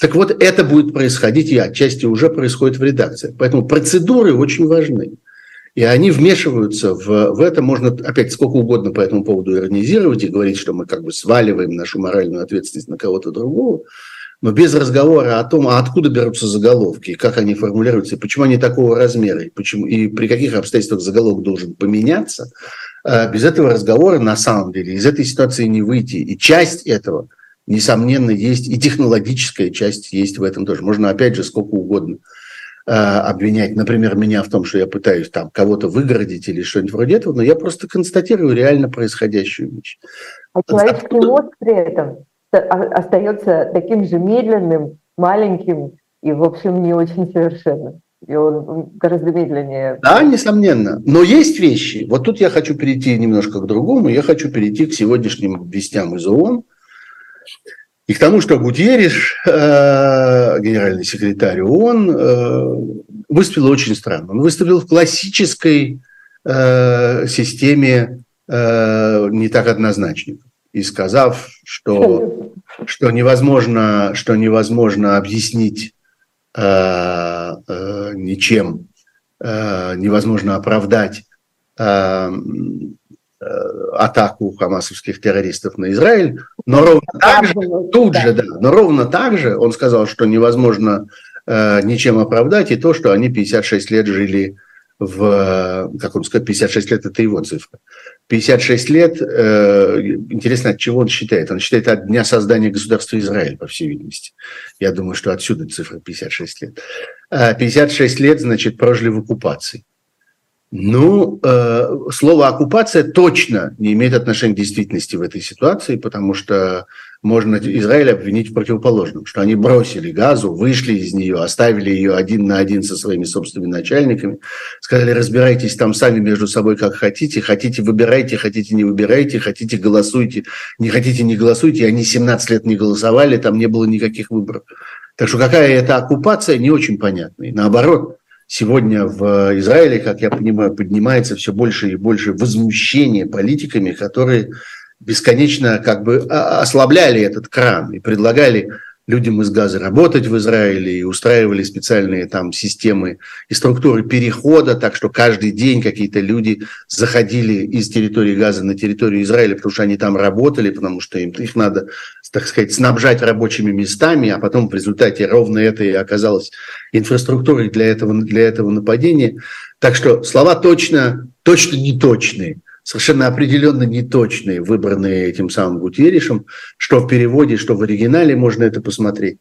Так вот, это будет происходить, и отчасти уже происходит в редакции. Поэтому процедуры очень важны. И они вмешиваются в, в это. Можно опять сколько угодно по этому поводу иронизировать и говорить, что мы как бы сваливаем нашу моральную ответственность на кого-то другого. Но без разговора о том, а откуда берутся заголовки, как они формулируются, и почему они такого размера, и, почему, и при каких обстоятельствах заголовок должен поменяться, э, без этого разговора на самом деле из этой ситуации не выйти. И часть этого – несомненно, есть и технологическая часть есть в этом тоже. Можно, опять же, сколько угодно э, обвинять, например, меня в том, что я пытаюсь там кого-то выгородить или что-нибудь вроде этого, но я просто констатирую реально происходящую вещь. А человеческий мозг при этом остается таким же медленным, маленьким и, в общем, не очень совершенным. И он гораздо медленнее. Да, несомненно. Но есть вещи. Вот тут я хочу перейти немножко к другому. Я хочу перейти к сегодняшним вестям из ООН, и к тому, что Гутьериш, э, генеральный секретарь ООН, э, выступил очень странно. Он выступил в классической э, системе не так однозначников. И сказав, что, что, невозможно, что невозможно объяснить ничем, невозможно оправдать атаку хамасовских террористов на Израиль, но ровно так же, тут же, да, но ровно так же он сказал, что невозможно э, ничем оправдать и то, что они 56 лет жили в, как он сказал, 56 лет – это его цифра. 56 лет, э, интересно, от чего он считает? Он считает от дня создания государства Израиль, по всей видимости. Я думаю, что отсюда цифра 56 лет. 56 лет, значит, прожили в оккупации. Ну, э, слово оккупация точно не имеет отношения к действительности в этой ситуации, потому что можно Израиль обвинить в противоположном, что они бросили газу, вышли из нее, оставили ее один на один со своими собственными начальниками, сказали, разбирайтесь там сами между собой как хотите, хотите выбирайте, хотите не выбирайте, хотите голосуйте, не хотите не голосуйте, они 17 лет не голосовали, там не было никаких выборов. Так что какая это оккупация, не очень понятно. И наоборот, сегодня в Израиле, как я понимаю, поднимается все больше и больше возмущение политиками, которые бесконечно как бы ослабляли этот кран и предлагали людям из газа работать в Израиле и устраивали специальные там системы и структуры перехода, так что каждый день какие-то люди заходили из территории газа на территорию Израиля, потому что они там работали, потому что им их надо, так сказать, снабжать рабочими местами, а потом в результате ровно это и оказалось инфраструктурой для этого, для этого нападения. Так что слова точно, точно не точные – совершенно определенно неточные, выбранные этим самым Гутерришем, что в переводе, что в оригинале можно это посмотреть.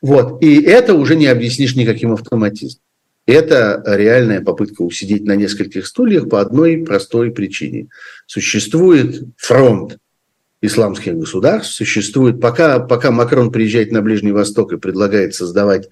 Вот. И это уже не объяснишь никаким автоматизмом. Это реальная попытка усидеть на нескольких стульях по одной простой причине. Существует фронт исламских государств, существует, пока, пока Макрон приезжает на Ближний Восток и предлагает создавать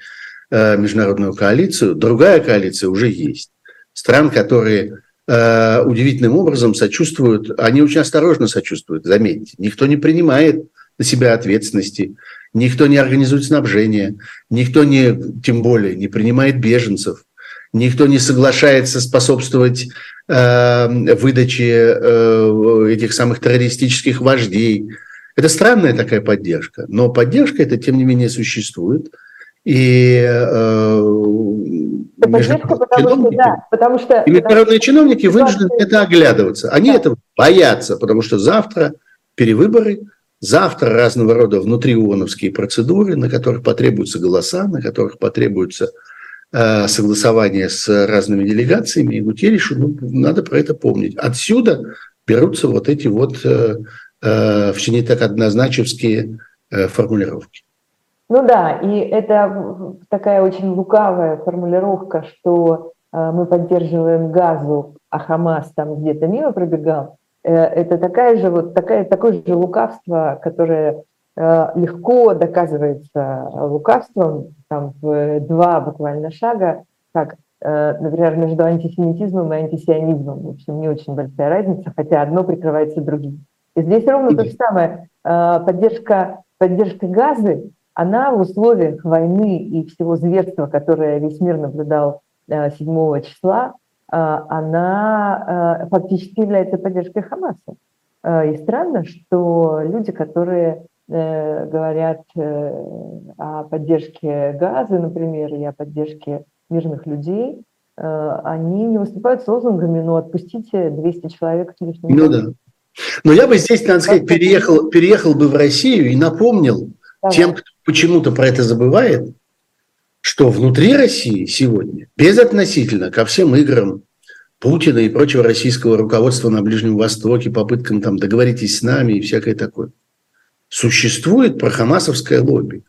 э, международную коалицию, другая коалиция уже есть. Стран, которые Э, удивительным образом сочувствуют, они очень осторожно сочувствуют, заметьте. Никто не принимает на себя ответственности, никто не организует снабжение, никто не, тем более, не принимает беженцев, никто не соглашается способствовать э, выдаче э, этих самых террористических вождей. Это странная такая поддержка, но поддержка это, тем не менее, существует. И э, поддержка, потому что, да, потому что... И международные чиновники вынуждены это оглядываться. Они да. этого боятся, потому что завтра перевыборы, завтра разного рода внутрионовские процедуры, на которых потребуются голоса, на которых потребуется э, согласование с разными делегациями. И Гутерришу ну, надо про это помнить. Отсюда берутся вот эти вот э, э, все не так однозначевские э, формулировки. Ну да, и это такая очень лукавая формулировка, что э, мы поддерживаем газу, а Хамас там где-то мимо пробегал. Э, это такая же, вот такая, такое же лукавство, которое э, легко доказывается лукавством, там в два буквально шага, как, например, между антисемитизмом и антисионизмом. В общем, не очень большая разница, хотя одно прикрывается другим. И здесь ровно то же самое. Поддержка, поддержка газы она в условиях войны и всего зверства, которое весь мир наблюдал 7 э, числа, э, она э, фактически является поддержкой Хамаса. И странно, что люди, которые говорят о поддержке газа, например, и о поддержке мирных людей, они не выступают с лозунгами, ну, отпустите 200 человек. Ну да. Но я бы здесь, надо сказать, переехал, переехал бы в Россию и напомнил Давай. тем, кто почему-то про это забывает, что внутри России сегодня, безотносительно ко всем играм Путина и прочего российского руководства на Ближнем Востоке, попыткам там договоритесь с нами и всякое такое, существует прохамасовское лобби.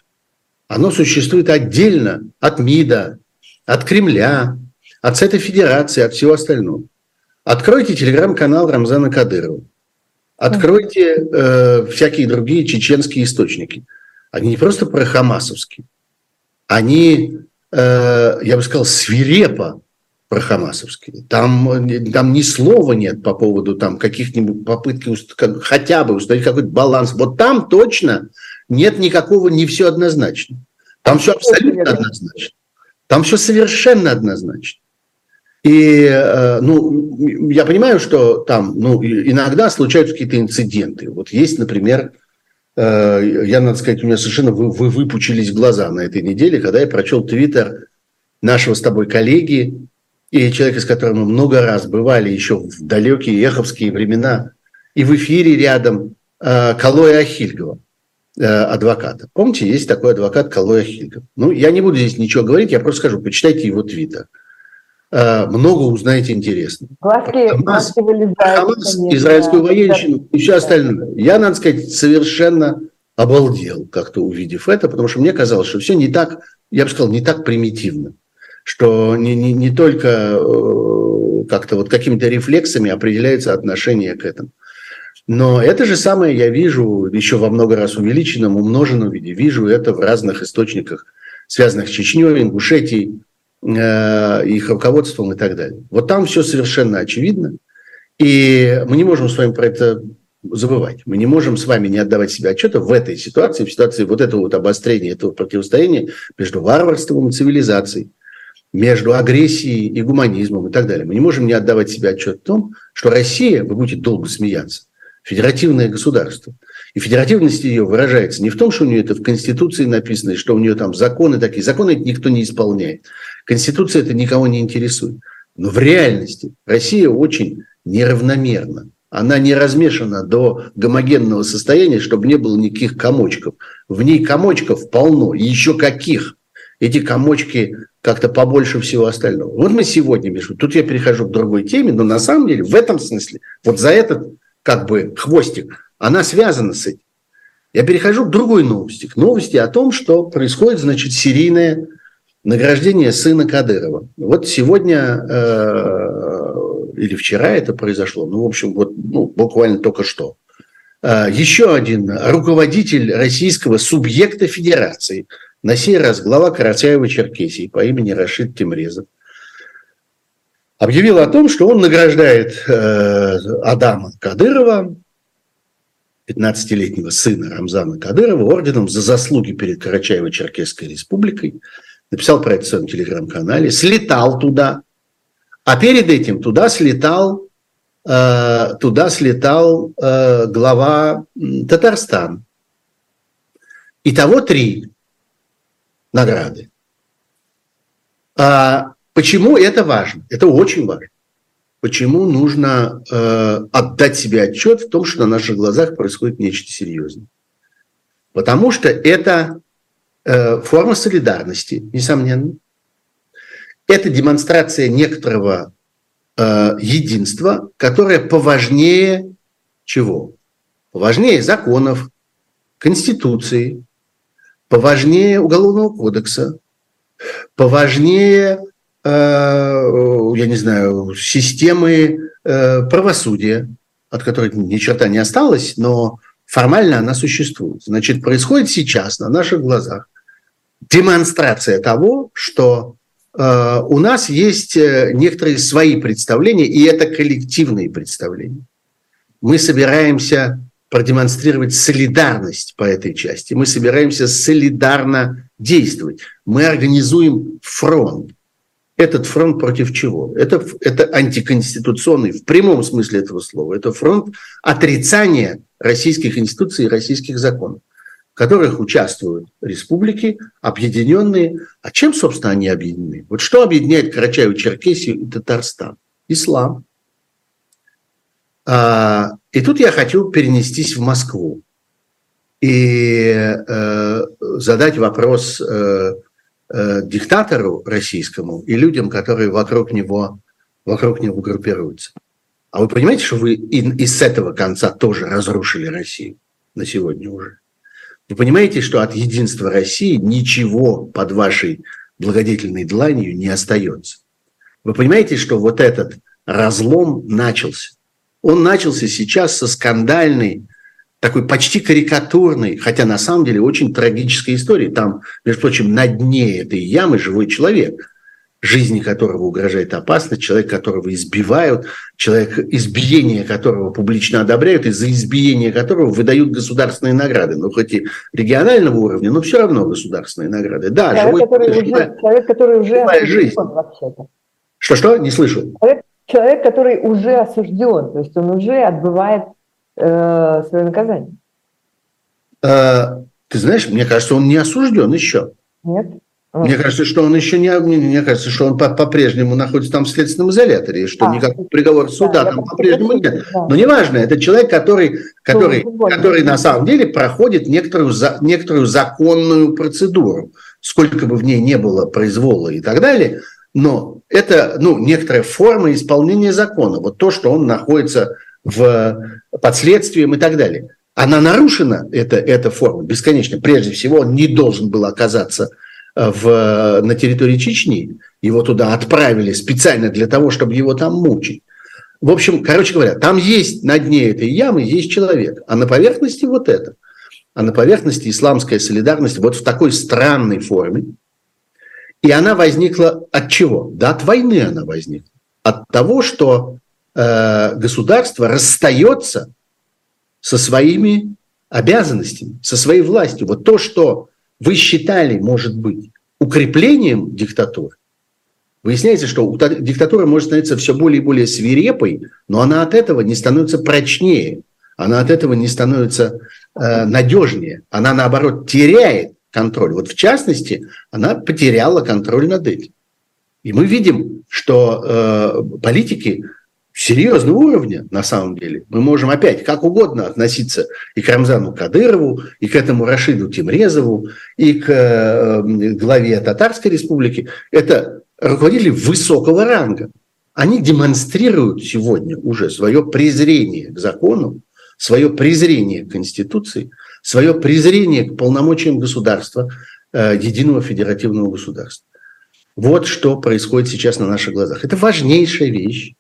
Оно существует отдельно от МИДа, от Кремля, от Совета Федерации, от всего остального. Откройте телеграм-канал Рамзана Кадырова. Откройте э, всякие другие чеченские источники – они не просто прохамасовские, они, э, я бы сказал, свирепо прохамасовские. Там, там ни слова нет по поводу там, каких-нибудь попытки хотя бы установить какой-то баланс. Вот там точно нет никакого, не все однозначно. Там все абсолютно однозначно. Там все совершенно однозначно. И, э, ну, я понимаю, что там, ну, иногда случаются какие-то инциденты. Вот есть, например, я, надо сказать, у меня совершенно вы, вы выпучились глаза на этой неделе, когда я прочел твиттер нашего с тобой коллеги и человека, с которым мы много раз бывали еще в далекие еховские времена, и в эфире рядом э, Калоя Ахильгова, э, адвоката. Помните, есть такой адвокат Калоя Ахильгов. Ну, я не буду здесь ничего говорить, я просто скажу, почитайте его твиттер. Э, много узнаете интересно. Глазки, Хамас, вылезают, Хамас израильскую военщину и все остальное. Я, надо сказать, совершенно обалдел как-то увидев это, потому что мне казалось, что все не так, я бы сказал, не так примитивно, что не, не, не только э, как-то вот какими-то рефлексами определяется отношение к этому. Но это же самое я вижу еще во много раз увеличенном, умноженном виде. Вижу это в разных источниках, связанных с Чечней, Ингушетией, Э, их руководством и так далее. Вот там все совершенно очевидно. И мы не можем с вами про это забывать. Мы не можем с вами не отдавать себе отчета в этой ситуации, в ситуации вот этого вот обострения, этого противостояния между варварством и цивилизацией, между агрессией и гуманизмом и так далее. Мы не можем не отдавать себе отчет в том, что Россия, вы будете долго смеяться, федеративное государство. И федеративность ее выражается не в том, что у нее это в Конституции написано, и что у нее там законы такие. Законы никто не исполняет. Конституция это никого не интересует. Но в реальности Россия очень неравномерна. Она не размешана до гомогенного состояния, чтобы не было никаких комочков. В ней комочков полно, и еще каких. Эти комочки как-то побольше всего остального. Вот мы сегодня, Миша, тут я перехожу к другой теме, но на самом деле в этом смысле, вот за этот как бы хвостик, она связана с этим. Я перехожу к другой новости, к новости о том, что происходит, значит, серийное награждение сына Кадырова. Вот сегодня э, или вчера это произошло, ну, в общем, вот ну, буквально только что. Э, еще один руководитель российского субъекта федерации, на сей раз глава Карацаева-Черкесии по имени Рашид Тимрезов, объявил о том, что он награждает э, Адама Кадырова 15-летнего сына Рамзана Кадырова орденом за заслуги перед Карачаево-Черкесской республикой. Написал про это в своем телеграм-канале. Слетал туда. А перед этим туда слетал, э, туда слетал э, глава Татарстана. Итого три награды. А почему это важно? Это очень важно почему нужно э, отдать себе отчет в том, что на наших глазах происходит нечто серьезное. Потому что это форма солидарности, несомненно. Это демонстрация некоторого э, единства, которое поважнее чего? Поважнее законов, конституции, поважнее уголовного кодекса, поважнее Э, я не знаю, системы э, правосудия, от которой ни черта не осталось, но формально она существует. Значит, происходит сейчас на наших глазах демонстрация того, что э, у нас есть некоторые свои представления, и это коллективные представления. Мы собираемся продемонстрировать солидарность по этой части. Мы собираемся солидарно действовать. Мы организуем фронт. Этот фронт против чего? Это, это антиконституционный, в прямом смысле этого слова. Это фронт отрицания российских институций и российских законов, в которых участвуют республики, объединенные. А чем, собственно, они объединены? Вот что объединяет Карачаево-Черкесию и Татарстан? Ислам. А, и тут я хочу перенестись в Москву и э, задать вопрос э, э, диктатору российскому и людям, которые вокруг него, вокруг него группируются. А вы понимаете, что вы и, и с этого конца тоже разрушили Россию на сегодня уже? Вы понимаете, что от единства России ничего под вашей благодетельной дланью не остается? Вы понимаете, что вот этот разлом начался? Он начался сейчас со скандальной такой почти карикатурной, хотя на самом деле очень трагической истории. Там, между прочим, на дне этой ямы живой человек, жизни которого угрожает опасность, человек, которого избивают, человек, избиение которого публично одобряют, и за избиение которого выдают государственные награды. Ну, хоть и регионального уровня, но все равно государственные награды. Да, человек, живой, который живая, уже, человек, который уже жизнь. Что-что? Не слышу. Человек, человек, который уже осужден, то есть он уже отбывает э, свое наказание? Э, ты знаешь, мне кажется, он не осужден еще. Нет. Мне кажется, что он еще не, мне кажется, что он по-прежнему находится там в следственном изоляторе, и что а, никакого приговора суда да, там по-прежнему нет. Да. Но неважно, это человек, который, который, который на самом деле проходит некоторую, некоторую законную процедуру, сколько бы в ней не было произвола и так далее, но это ну, некоторая форма исполнения закона. Вот то, что он находится в последствиям и так далее. Она нарушена, эта, эта форма, бесконечно. Прежде всего, он не должен был оказаться в, на территории Чечни. Его туда отправили специально для того, чтобы его там мучить. В общем, короче говоря, там есть на дне этой ямы есть человек, а на поверхности вот это. А на поверхности исламская солидарность вот в такой странной форме. И она возникла от чего? Да от войны она возникла. От того, что Э, государство расстается со своими обязанностями, со своей властью. Вот то, что вы считали, может быть, укреплением диктатуры, выясняется, что диктатура может становиться все более и более свирепой, но она от этого не становится прочнее, она от этого не становится э, надежнее, она наоборот теряет контроль. Вот в частности, она потеряла контроль над этим. И мы видим, что э, политики серьезного уровня, на самом деле. Мы можем опять как угодно относиться и к Рамзану Кадырову, и к этому Рашиду Тимрезову, и к э, главе Татарской республики. Это руководители высокого ранга. Они демонстрируют сегодня уже свое презрение к закону, свое презрение к Конституции, свое презрение к полномочиям государства, э, единого федеративного государства. Вот что происходит сейчас на наших глазах. Это важнейшая вещь.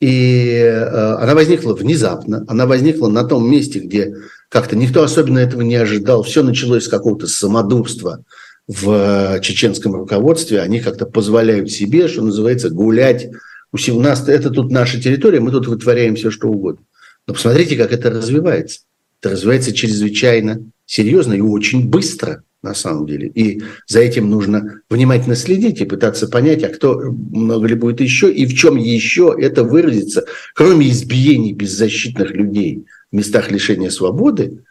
И э, она возникла внезапно, она возникла на том месте, где как-то никто особенно этого не ожидал. Все началось с какого-то самодурства в чеченском руководстве. Они как-то позволяют себе, что называется, гулять. У нас это тут наша территория, мы тут вытворяем все, что угодно. Но посмотрите, как это развивается. Это развивается чрезвычайно серьезно и очень быстро на самом деле. И за этим нужно внимательно следить и пытаться понять, а кто, много ли будет еще, и в чем еще это выразится, кроме избиений беззащитных людей в местах лишения свободы,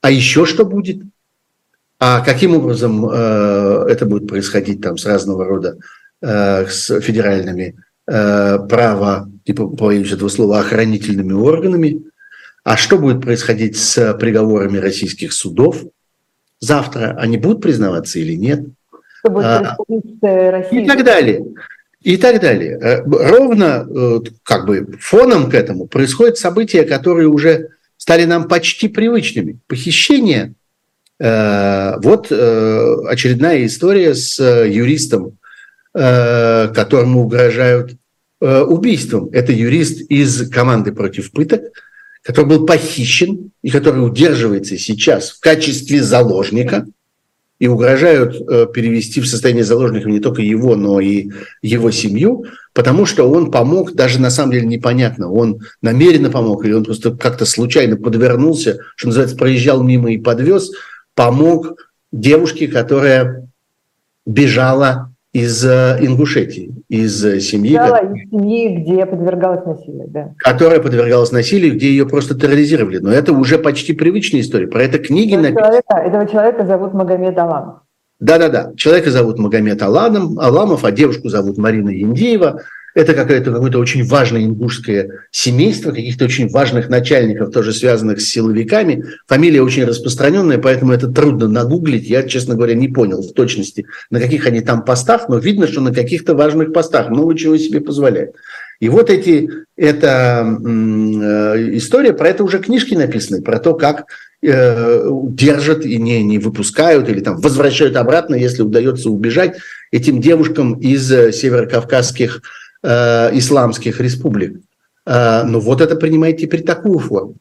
а еще что будет? А каким образом э, это будет происходить там с разного рода, э, с федеральными э, право, типа, боюсь этого слова, охранительными органами? А что будет происходить с приговорами российских судов – завтра они будут признаваться или нет. Что будет а, И так далее. И так далее. Э, ровно э, как бы фоном к этому происходят события, которые уже стали нам почти привычными. Похищение. Э, вот очередная история с юристом, которому угрожают убийством. Это юрист из команды против пыток, который был похищен и который удерживается сейчас в качестве заложника, и угрожают э, перевести в состояние заложника не только его, но и его семью, потому что он помог, даже на самом деле непонятно, он намеренно помог, или он просто как-то случайно подвернулся, что называется, проезжал мимо и подвез, помог девушке, которая бежала из э, Ингушетии, из э, семьи, да, которая, из семьи, где подвергалась насилию, да. Которая подвергалась насилию, где ее просто терроризировали. Но это уже почти привычная история. Про это книги этого написаны. Человека, этого человека зовут Магомед Аламов. Да-да-да. Человека зовут Магомед Аламов, Аламов, а девушку зовут Марина Индеева. Это какое-то какое-то очень важное ингушское семейство, каких-то очень важных начальников, тоже связанных с силовиками. Фамилия очень распространенная, поэтому это трудно нагуглить. Я, честно говоря, не понял в точности, на каких они там постах, но видно, что на каких-то важных постах много чего себе позволяет. И вот эти, эта э, история, про это уже книжки написаны, про то, как э, держат и не, не выпускают или там возвращают обратно, если удается убежать этим девушкам из э, северокавказских э, исламских республик. Э, но вот это принимает теперь такую форму.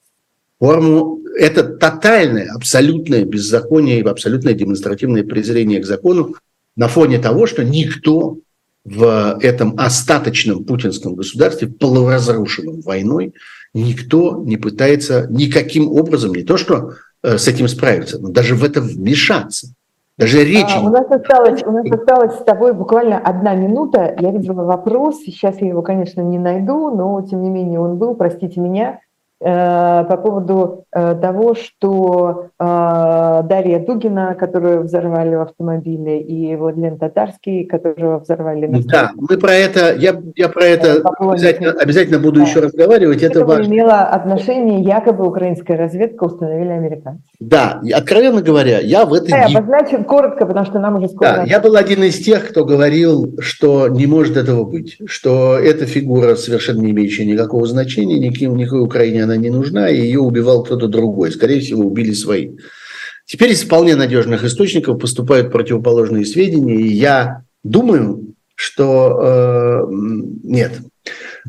Форму это тотальное, абсолютное беззаконие и абсолютное демонстративное презрение к закону на фоне того, что никто в этом остаточном путинском государстве, полуразрушенном войной, никто не пытается никаким образом не то что э, с этим справиться, но даже в это вмешаться. Даже речи. А, у, нас осталось, у нас осталось с тобой буквально одна минута. Я видела вопрос, сейчас я его, конечно, не найду, но тем не менее он был, простите меня. Э, по поводу э, того, что э, Дарья Дугина, которую взорвали в автомобиле, и Владимир Татарский, которого взорвали на Да, мы про это, я, я про это обязательно, обязательно буду да. еще разговаривать. Это, это важно. имело отношение, якобы украинская разведка установили американцы. Да, откровенно говоря, я в это... Да, не... обозначим коротко, потому что нам уже скоро... Да, я был один из тех, кто говорил, что не может этого быть, что эта фигура совершенно не имеющая никакого значения, никаким, никакой Украине она не нужна, и ее убивал кто-то другой. Скорее всего, убили свои. Теперь из вполне надежных источников поступают противоположные сведения, и я думаю, что э, нет.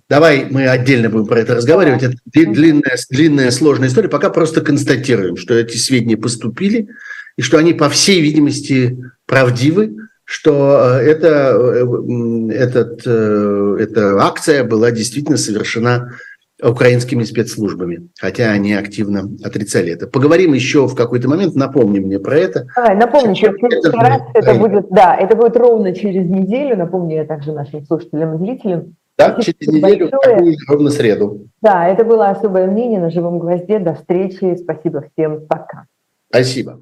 Давай мы отдельно будем про это разговаривать. Это длинная, длинная, сложная история. Пока просто констатируем, что эти сведения поступили, и что они, по всей видимости, правдивы, что э, это, э, этот, э, эта акция была действительно совершена украинскими спецслужбами, хотя они активно отрицали это. Поговорим еще в какой-то момент, напомни мне про это. Давай, напомню, что это, раз это будет, да, это будет ровно через неделю, напомню я также нашим слушателям и зрителям. Да, Спасибо через неделю, большое. ровно среду. Да, это было особое мнение на живом гвозде. До встречи, спасибо всем, пока. Спасибо.